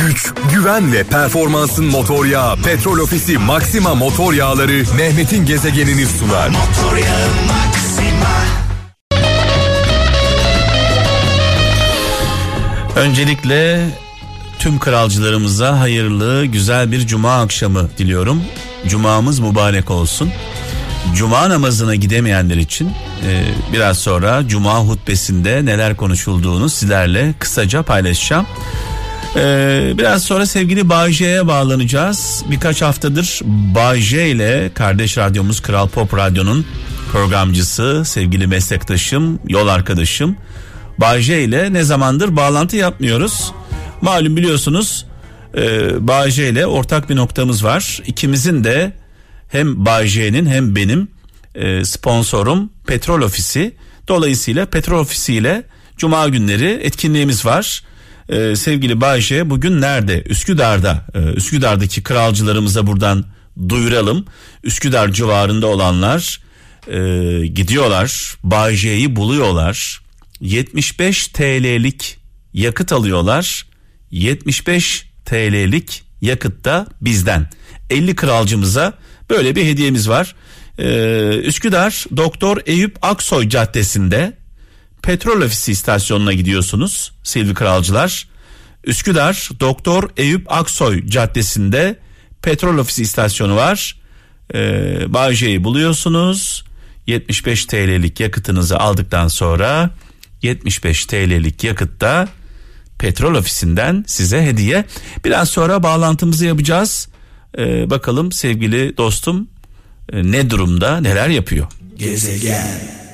güç, güven ve performansın motor yağı Petrol Ofisi Maxima Motor Yağları Mehmet'in gezegenini sunar. Motor yağı Öncelikle tüm kralcılarımıza hayırlı, güzel bir cuma akşamı diliyorum. Cumamız mübarek olsun. Cuma namazına gidemeyenler için e, biraz sonra Cuma hutbesinde neler konuşulduğunu sizlerle kısaca paylaşacağım. E, biraz sonra sevgili Bağcay'a bağlanacağız. Birkaç haftadır Bağcay ile kardeş radyomuz Kral Pop Radyo'nun programcısı, sevgili meslektaşım, yol arkadaşım Bağcay ile ne zamandır bağlantı yapmıyoruz. Malum biliyorsunuz e, Bağcay ile ortak bir noktamız var. İkimizin de hem Bağcay'ın hem benim e, sponsorum Petrol Ofisi. Dolayısıyla Petrol Ofisi ile Cuma günleri etkinliğimiz var. Ee, sevgili Bayşe bugün nerede? Üsküdar'da. Ee, Üsküdar'daki kralcılarımıza buradan duyuralım. Üsküdar civarında olanlar e, gidiyorlar. Bayşe'yi buluyorlar. 75 TL'lik yakıt alıyorlar. 75 TL'lik yakıt da bizden. 50 kralcımıza böyle bir hediyemiz var. Ee, Üsküdar Doktor Eyüp Aksoy Caddesi'nde Petrol Ofisi istasyonuna gidiyorsunuz Silvi Kralcılar. Üsküdar Doktor Eyüp Aksoy Caddesi'nde Petrol Ofisi istasyonu var. Ee, Bağcay'ı buluyorsunuz. 75 TL'lik yakıtınızı aldıktan sonra 75 TL'lik yakıtta petrol ofisinden size hediye. Biraz sonra bağlantımızı yapacağız. Ee, bakalım sevgili dostum e, ne durumda neler yapıyor. Gezegen.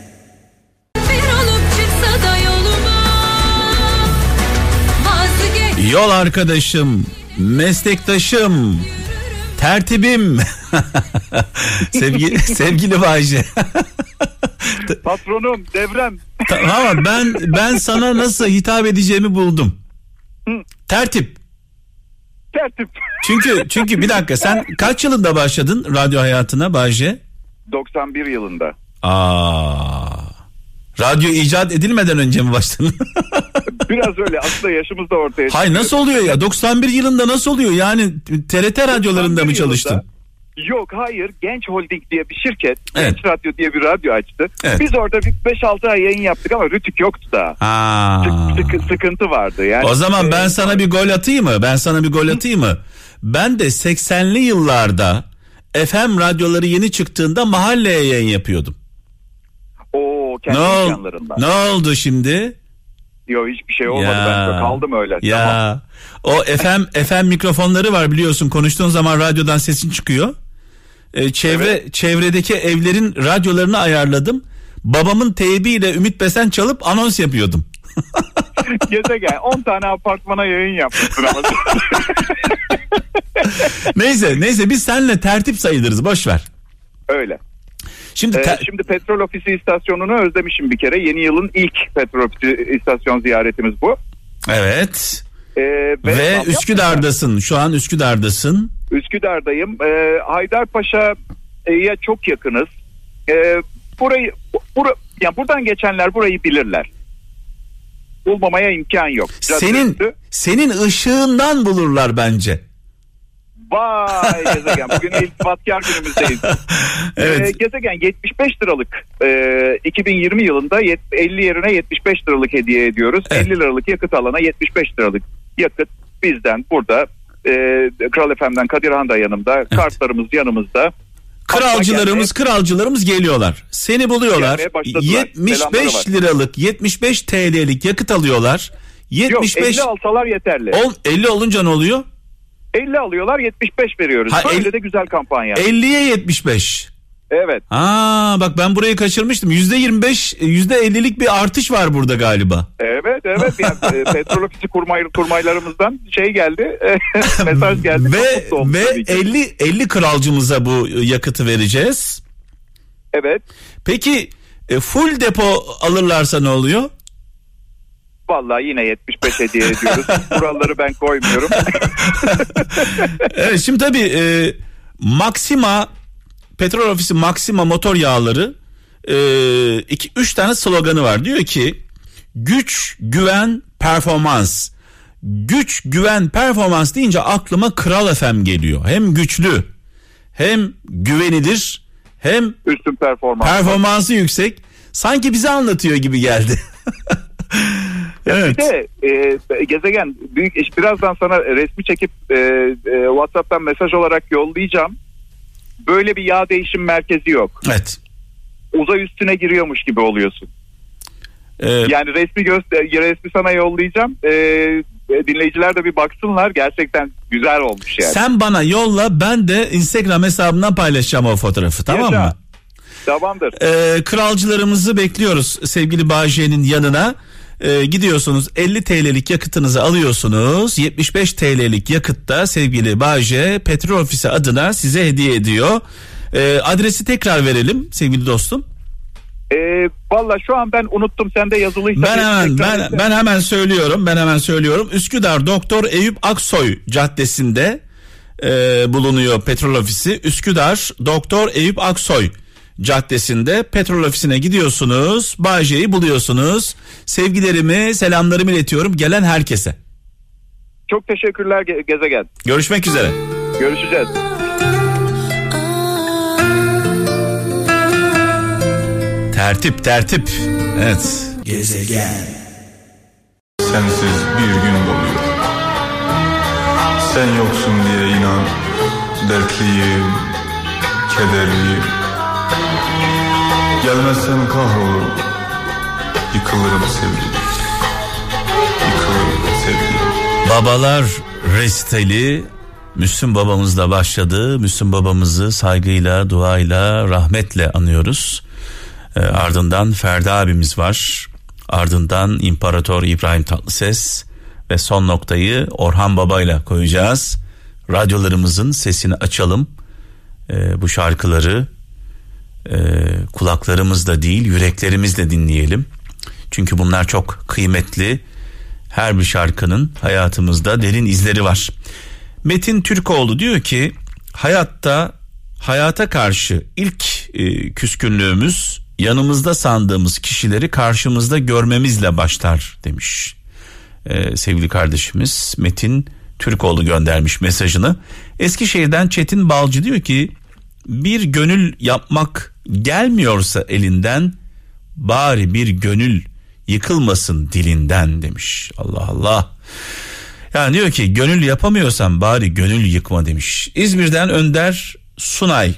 Yol arkadaşım, meslektaşım, tertibim. sevgili sevgili Bayce. Patronum, devrem. Tamam ben ben sana nasıl hitap edeceğimi buldum. Tertip. Tertip. Çünkü çünkü bir dakika sen kaç yılında başladın radyo hayatına Bayce? 91 yılında. Aa. Radyo icat edilmeden önce mi başladın? Biraz öyle aslında yaşımız da ortaya çıkıyor. Hayır nasıl oluyor ya 91 yılında nasıl oluyor yani TRT radyolarında mı çalıştın? Yılında, Yok hayır Genç Holding diye bir şirket evet. Genç Radyo diye bir radyo açtı. Evet. Biz orada bir 5-6 ay yayın yaptık ama rütük yoktu da. Sık, sıkıntı vardı yani. O zaman ben sana bir gol atayım mı? Ben sana bir gol atayım mı? Ben de 80'li yıllarda FM radyoları yeni çıktığında mahalleye yayın yapıyordum. Kendi ne, ol, ne oldu şimdi? Yok hiçbir şey olmadı ya, ben kaldım öyle. Ya tamam. o FM FM mikrofonları var biliyorsun konuştuğun zaman radyodan sesin çıkıyor. Ee, çevre çevredeki evlerin radyolarını ayarladım. Babamın teybiyle Ümit Besen çalıp anons yapıyordum. Gezegen 10 tane apartmana yayın yapmışsın ama. neyse neyse biz seninle tertip sayılırız boş ver. Öyle. Şimdi, ee, şimdi petrol ofisi istasyonunu özlemişim bir kere. Yeni yılın ilk petrol ofisi istasyon ziyaretimiz bu. Evet. Ee, ve ve Üsküdar'dasın. Şu an Üsküdar'dasın. Üsküdar'dayım. Ee, Haydarpaşa'ya çok yakınız. Ee, burayı bura, yani buradan geçenler burayı bilirler. Bulmamaya imkan yok. Senin senin ışığından bulurlar bence. Vay gezegen bugün iltifatkar günümüzdeyiz. evet. Ee, gezegen 75 liralık e, 2020 yılında 50 yerine 75 liralık hediye ediyoruz. Evet. 50 liralık yakıt alana 75 liralık yakıt bizden burada e, Kral FM'den Kadirhan da yanımda evet. kartlarımız yanımızda. Kralcılarımız kralcılarımız geliyorlar. Seni buluyorlar. 75 liralık 75 TL'lik yakıt alıyorlar. 75 Yok 50 alsalar yeterli. 10 50 olunca ne oluyor? 50 alıyorlar 75 veriyoruz. Ha, Böyle el, de güzel kampanya. 50'ye 75. Evet. Aa bak ben burayı kaçırmıştım. Yüzde 25, yüzde 50'lik bir artış var burada galiba. Evet evet. Yani, e, petrol ofisi kurmay, kurmaylarımızdan şey geldi. mesaj geldi. Ve ve 50 50 kralcımıza bu yakıtı vereceğiz. Evet. Peki e, full depo alırlarsa ne oluyor? Vallahi yine 75 hediye ediyoruz. Kuralları ben koymuyorum. evet şimdi tabii e, Maxima Petrol Ofisi Maxima motor yağları e, iki, üç tane sloganı var. Diyor ki güç, güven, performans. güç, güven, performans deyince aklıma Kral FM geliyor. Hem güçlü, hem güvenilir, hem üstün performans. Performansı yüksek. Sanki bize anlatıyor gibi geldi. evet. Bir de e, gezegen büyük iş birazdan sana resmi çekip e, e, WhatsApp'tan mesaj olarak yollayacağım. Böyle bir yağ değişim merkezi yok. Evet. Uzay üstüne giriyormuş gibi oluyorsun. Ee, yani resmi göster resmi sana yollayacağım. Ee, dinleyiciler de bir baksınlar. Gerçekten güzel olmuş yani. Sen bana yolla ben de Instagram hesabından paylaşacağım o fotoğrafı tamam Yaşa. mı? Tamamdır. Ee, kralcılarımızı bekliyoruz sevgili Bağcay'ın yanına. Ee, gidiyorsunuz 50 TL'lik yakıtınızı alıyorsunuz. 75 TL'lik yakıtta sevgili Bağcay petrol ofisi adına size hediye ediyor. Ee, adresi tekrar verelim sevgili dostum. E, Valla şu an ben unuttum sende yazılıysa. Ben hemen ben, ben hemen söylüyorum ben hemen söylüyorum. Üsküdar Doktor Eyüp Aksoy Caddesi'nde e, bulunuyor petrol ofisi. Üsküdar Doktor Eyüp Aksoy Caddesi'nde petrol ofisine gidiyorsunuz. Bağcay'ı buluyorsunuz. Sevgilerimi selamlarımı iletiyorum gelen herkese. Çok teşekkürler Gezegen. Görüşmek üzere. Görüşeceğiz. Tertip tertip. Evet. Gezegen. Sensiz bir gün doluyor. Sen yoksun diye inan dertliyim, kederliyim. Gelmezsen kahrolurum, yıkılırım sevgilim. Yıkılırım sevgilim. Babalar resteli Müslüm babamızla başladı. Müslüm babamızı saygıyla, duayla, rahmetle anıyoruz. E, ardından Ferdi abimiz var. Ardından İmparator İbrahim Tatlıses ve son noktayı Orhan Baba ile koyacağız. Radyolarımızın sesini açalım. E, bu şarkıları e, kulaklarımızda değil yüreklerimizle dinleyelim. Çünkü bunlar çok kıymetli. Her bir şarkının hayatımızda derin izleri var. Metin Türkoğlu diyor ki hayatta hayata karşı ilk e, küskünlüğümüz yanımızda sandığımız kişileri karşımızda görmemizle başlar demiş. Ee, sevgili kardeşimiz Metin Türkoğlu göndermiş mesajını. Eskişehir'den Çetin Balcı diyor ki bir gönül yapmak gelmiyorsa elinden bari bir gönül yıkılmasın dilinden demiş. Allah Allah. Yani diyor ki gönül yapamıyorsan bari gönül yıkma demiş. İzmir'den Önder Sunay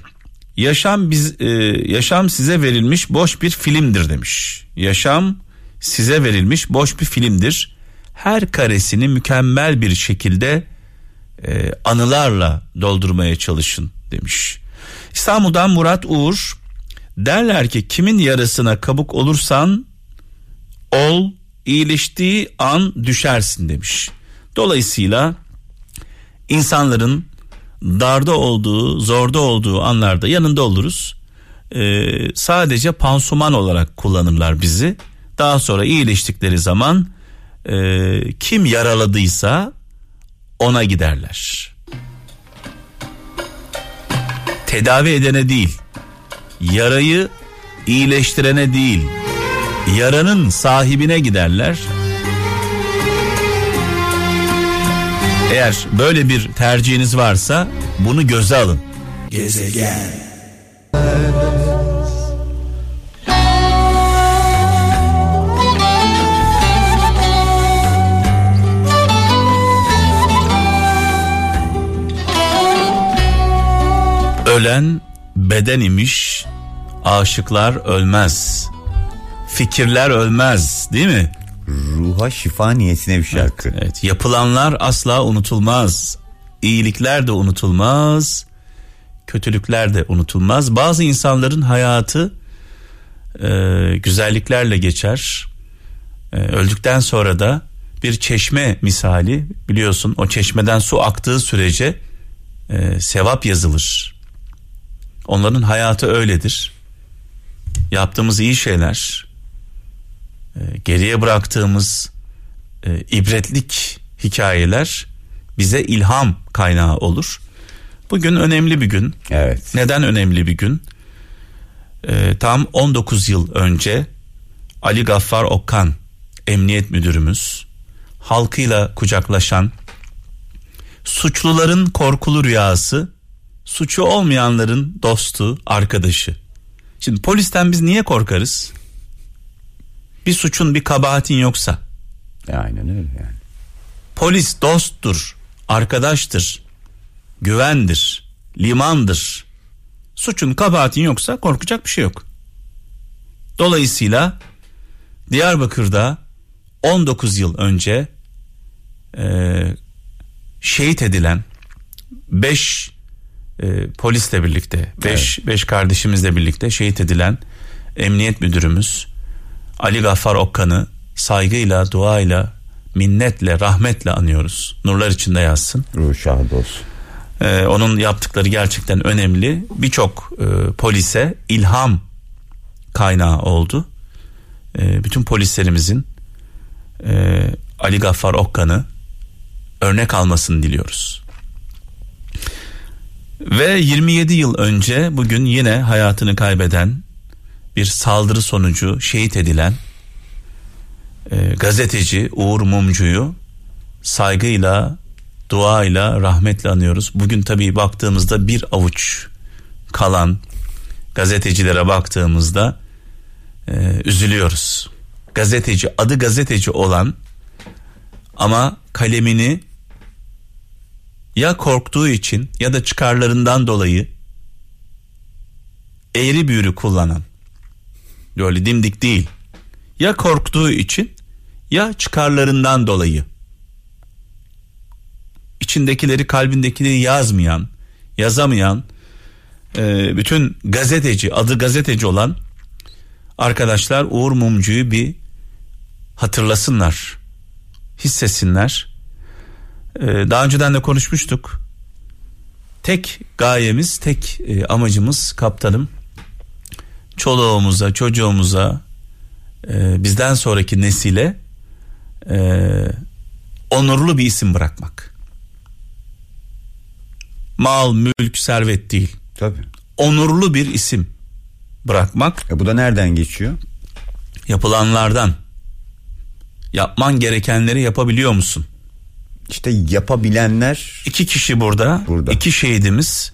Yaşam biz e, yaşam size verilmiş boş bir filmdir demiş. Yaşam size verilmiş boş bir filmdir. Her karesini mükemmel bir şekilde e, anılarla doldurmaya çalışın demiş. İstanbul'dan Murat Uğur derler ki kimin yarısına kabuk olursan ol iyileştiği an düşersin demiş. Dolayısıyla insanların darda olduğu, zorda olduğu anlarda yanında oluruz. Ee, sadece pansuman olarak kullanırlar bizi. Daha sonra iyileştikleri zaman e, kim yaraladıysa ona giderler. Tedavi edene değil, yarayı iyileştirene değil, yaranın sahibine giderler. Eğer böyle bir tercihiniz varsa bunu göze alın. Gezegen. Ölen beden imiş, aşıklar ölmez. Fikirler ölmez, değil mi? ruha şifa niyetine bir şarkı. Evet, evet. Yapılanlar asla unutulmaz. İyilikler de unutulmaz. Kötülükler de unutulmaz. Bazı insanların hayatı e, güzelliklerle geçer. E, öldükten sonra da bir çeşme misali biliyorsun o çeşmeden su aktığı sürece e, sevap yazılır. Onların hayatı öyledir. Yaptığımız iyi şeyler, e, geriye bıraktığımız e, ibretlik hikayeler bize ilham kaynağı olur. Bugün önemli bir gün. Evet. Neden önemli bir gün? E, tam 19 yıl önce Ali Gaffar Okan Emniyet Müdürümüz halkıyla kucaklaşan, suçluların korkulu rüyası, suçu olmayanların dostu, arkadaşı. Şimdi polisten biz niye korkarız? Bir suçun bir kabahatin yoksa. Aynen öyle yani. Polis dosttur, arkadaştır, güvendir, limandır. Suçun kabahatin yoksa korkacak bir şey yok. Dolayısıyla Diyarbakır'da 19 yıl önce e, şehit edilen 5 e, polisle birlikte 5 evet. 5 kardeşimizle birlikte şehit edilen emniyet müdürümüz Ali Gaffar Okkan'ı saygıyla, duayla, minnetle, rahmetle anıyoruz. Nurlar içinde yazsın. Ruh şahit olsun. Ee, onun yaptıkları gerçekten önemli. Birçok e, polise ilham kaynağı oldu. E, bütün polislerimizin e, Ali Gaffar Okkan'ı örnek almasını diliyoruz. Ve 27 yıl önce bugün yine hayatını kaybeden bir saldırı sonucu şehit edilen e, gazeteci Uğur Mumcu'yu saygıyla, duayla, rahmetle anıyoruz. Bugün tabii baktığımızda bir avuç kalan gazetecilere baktığımızda e, üzülüyoruz. Gazeteci, adı gazeteci olan ama kalemini ya korktuğu için ya da çıkarlarından dolayı eğri büğrü kullanan böyle dimdik değil ya korktuğu için ya çıkarlarından dolayı içindekileri kalbindekileri yazmayan yazamayan e, bütün gazeteci adı gazeteci olan arkadaşlar Uğur Mumcu'yu bir hatırlasınlar hissetsinler daha önceden de konuşmuştuk tek gayemiz tek e, amacımız kaptanım çoluğumuza çocuğumuza e, bizden sonraki nesile e, onurlu bir isim bırakmak. Mal, mülk, servet değil. Tabii. Onurlu bir isim bırakmak. E bu da nereden geçiyor? Yapılanlardan. Yapman gerekenleri yapabiliyor musun? İşte yapabilenler iki kişi burada, burada. iki şehidimiz,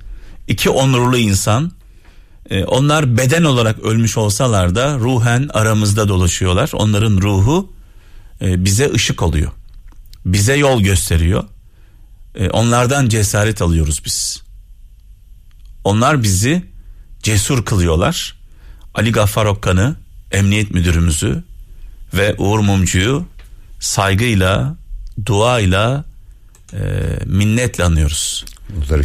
iki onurlu insan ee, onlar beden olarak ölmüş olsalar da ruhen aramızda dolaşıyorlar. Onların ruhu e, bize ışık oluyor. Bize yol gösteriyor. E, onlardan cesaret alıyoruz biz. Onlar bizi cesur kılıyorlar. Ali Gaffar Okkan'ı, emniyet müdürümüzü ve Uğur Mumcu'yu saygıyla, duayla, e, minnetle anıyoruz.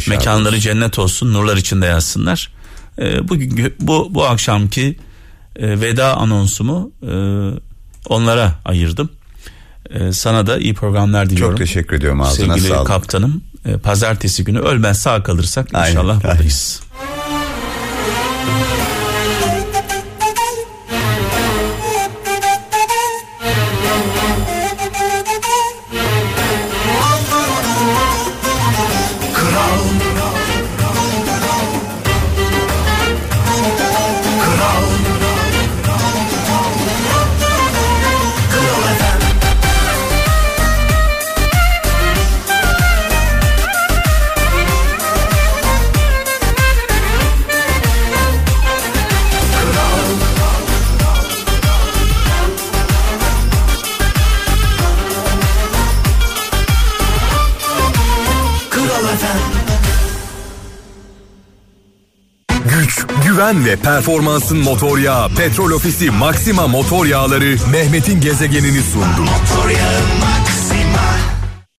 Mekanları olsun. cennet olsun, nurlar içinde yazsınlar. E, bugün bu bu akşamki e, veda anonsumu e, onlara ayırdım. E, sana da iyi programlar diliyorum. Çok teşekkür ediyorum ağzına Sevgili sağlık. kaptanım. E, pazartesi günü ölmez sağ kalırsak aynen, inşallah aynen. buradayız. Güç, güven ve performansın motor yağı Petrol Ofisi Maxima motor yağları Mehmet'in gezegenini sundu. Motor yağı